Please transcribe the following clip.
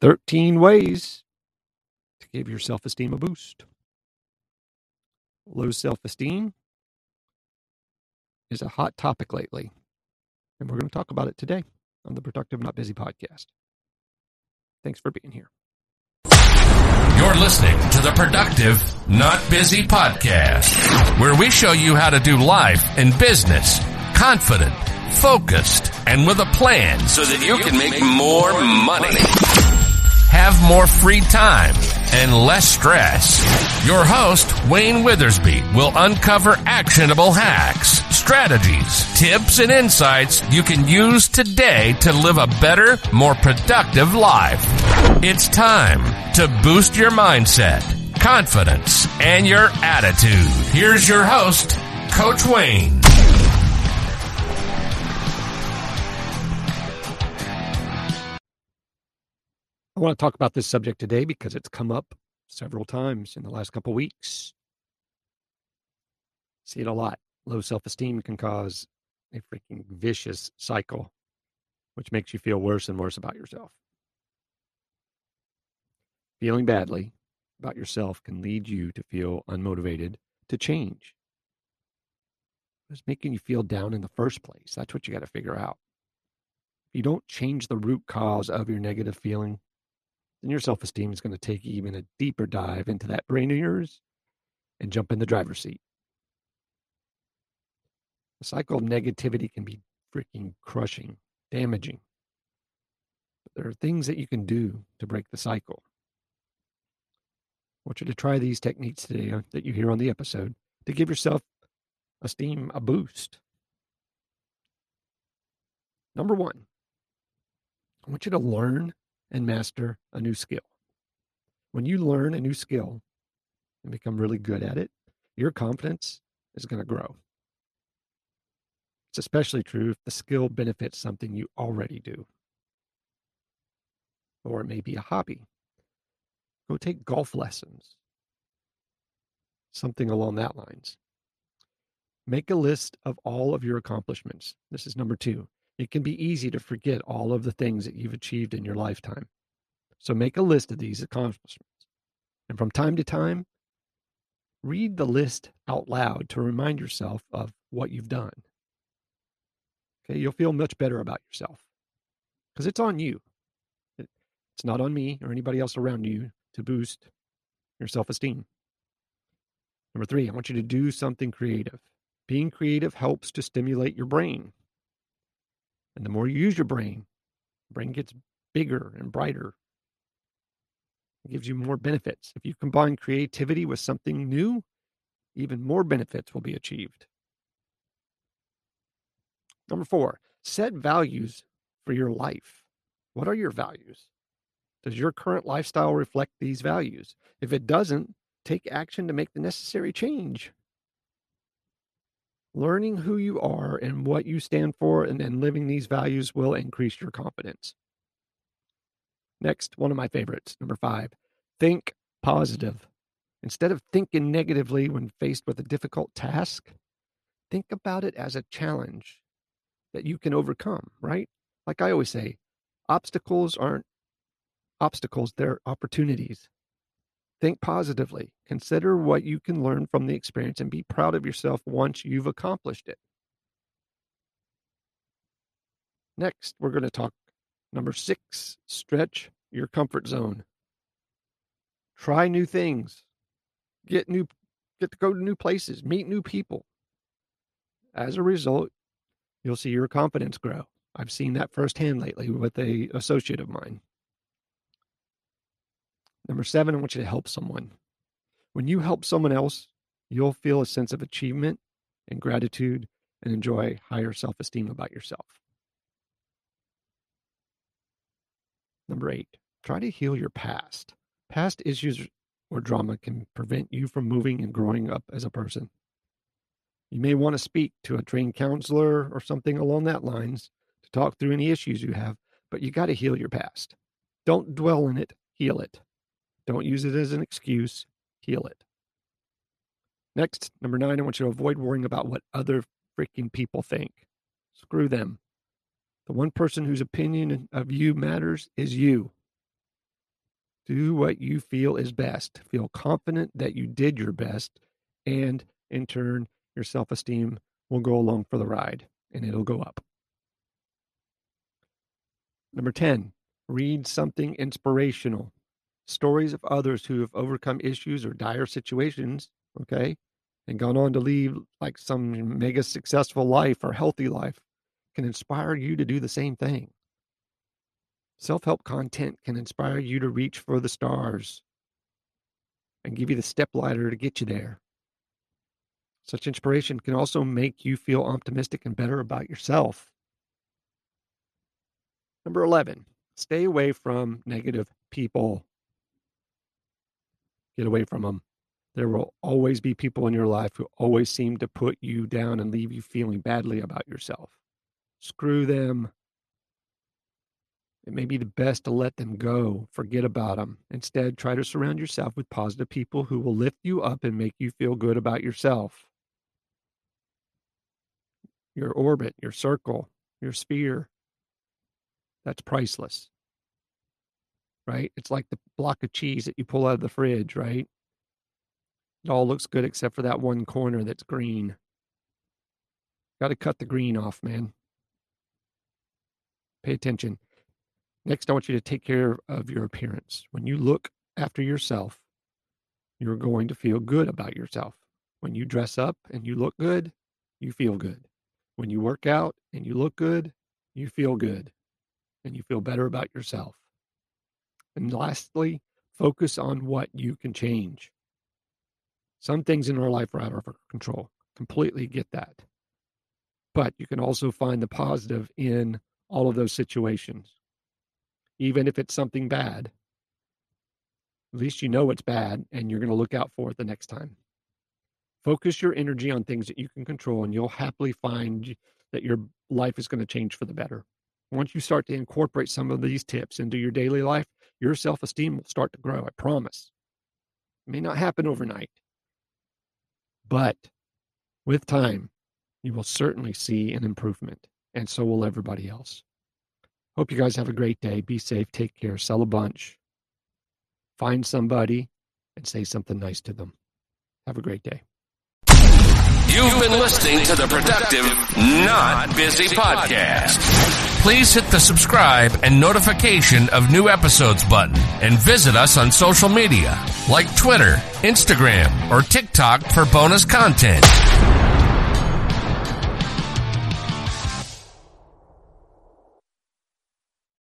13 ways to give your self esteem a boost. Low self esteem is a hot topic lately, and we're going to talk about it today on the Productive Not Busy podcast. Thanks for being here. You're listening to the Productive Not Busy podcast, where we show you how to do life and business confident, focused, and with a plan so that you can make more money have more free time and less stress. Your host, Wayne Withersby, will uncover actionable hacks, strategies, tips, and insights you can use today to live a better, more productive life. It's time to boost your mindset, confidence, and your attitude. Here's your host, Coach Wayne. I want to talk about this subject today because it's come up several times in the last couple weeks. See it a lot. Low self esteem can cause a freaking vicious cycle, which makes you feel worse and worse about yourself. Feeling badly about yourself can lead you to feel unmotivated to change. It's making you feel down in the first place. That's what you got to figure out. If you don't change the root cause of your negative feeling, then your self esteem is going to take even a deeper dive into that brain of yours and jump in the driver's seat. The cycle of negativity can be freaking crushing, damaging. But there are things that you can do to break the cycle. I want you to try these techniques today uh, that you hear on the episode to give yourself esteem a boost. Number one, I want you to learn and master a new skill. When you learn a new skill and become really good at it, your confidence is going to grow. It's especially true if the skill benefits something you already do. Or it may be a hobby. Go take golf lessons. Something along that lines. Make a list of all of your accomplishments. This is number two. It can be easy to forget all of the things that you've achieved in your lifetime. So make a list of these accomplishments. And from time to time, read the list out loud to remind yourself of what you've done. Okay, you'll feel much better about yourself because it's on you. It's not on me or anybody else around you to boost your self esteem. Number three, I want you to do something creative. Being creative helps to stimulate your brain. And the more you use your brain, brain gets bigger and brighter. It gives you more benefits. If you combine creativity with something new, even more benefits will be achieved. Number four, set values for your life. What are your values? Does your current lifestyle reflect these values? If it doesn't, take action to make the necessary change. Learning who you are and what you stand for and then living these values will increase your confidence. Next, one of my favorites, number five, think positive. Instead of thinking negatively when faced with a difficult task, think about it as a challenge that you can overcome, right? Like I always say, obstacles aren't obstacles, they're opportunities. Think positively. Consider what you can learn from the experience and be proud of yourself once you've accomplished it. Next, we're going to talk number six stretch your comfort zone. Try new things. Get new get to go to new places, meet new people. As a result, you'll see your confidence grow. I've seen that firsthand lately with a associate of mine. Number seven, I want you to help someone. When you help someone else, you'll feel a sense of achievement and gratitude and enjoy higher self esteem about yourself. Number eight, try to heal your past. Past issues or drama can prevent you from moving and growing up as a person. You may want to speak to a trained counselor or something along that lines to talk through any issues you have, but you got to heal your past. Don't dwell in it, heal it. Don't use it as an excuse. Heal it. Next, number nine, I want you to avoid worrying about what other freaking people think. Screw them. The one person whose opinion of you matters is you. Do what you feel is best. Feel confident that you did your best. And in turn, your self esteem will go along for the ride and it'll go up. Number 10, read something inspirational. Stories of others who have overcome issues or dire situations, okay, and gone on to lead like some mega successful life or healthy life can inspire you to do the same thing. Self help content can inspire you to reach for the stars and give you the step ladder to get you there. Such inspiration can also make you feel optimistic and better about yourself. Number 11, stay away from negative people. Get away from them. There will always be people in your life who always seem to put you down and leave you feeling badly about yourself. Screw them. It may be the best to let them go, forget about them. Instead, try to surround yourself with positive people who will lift you up and make you feel good about yourself your orbit, your circle, your sphere. That's priceless. Right? It's like the block of cheese that you pull out of the fridge, right? It all looks good except for that one corner that's green. Got to cut the green off, man. Pay attention. Next, I want you to take care of your appearance. When you look after yourself, you're going to feel good about yourself. When you dress up and you look good, you feel good. When you work out and you look good, you feel good and you feel better about yourself. And lastly, focus on what you can change. Some things in our life are out of our control. Completely get that. But you can also find the positive in all of those situations. Even if it's something bad, at least you know it's bad and you're going to look out for it the next time. Focus your energy on things that you can control, and you'll happily find that your life is going to change for the better. Once you start to incorporate some of these tips into your daily life, your self esteem will start to grow. I promise. It may not happen overnight, but with time, you will certainly see an improvement, and so will everybody else. Hope you guys have a great day. Be safe. Take care. Sell a bunch. Find somebody and say something nice to them. Have a great day. You've been listening to the Productive, Not Busy podcast. Please hit the subscribe and notification of new episodes button and visit us on social media like Twitter, Instagram, or TikTok for bonus content.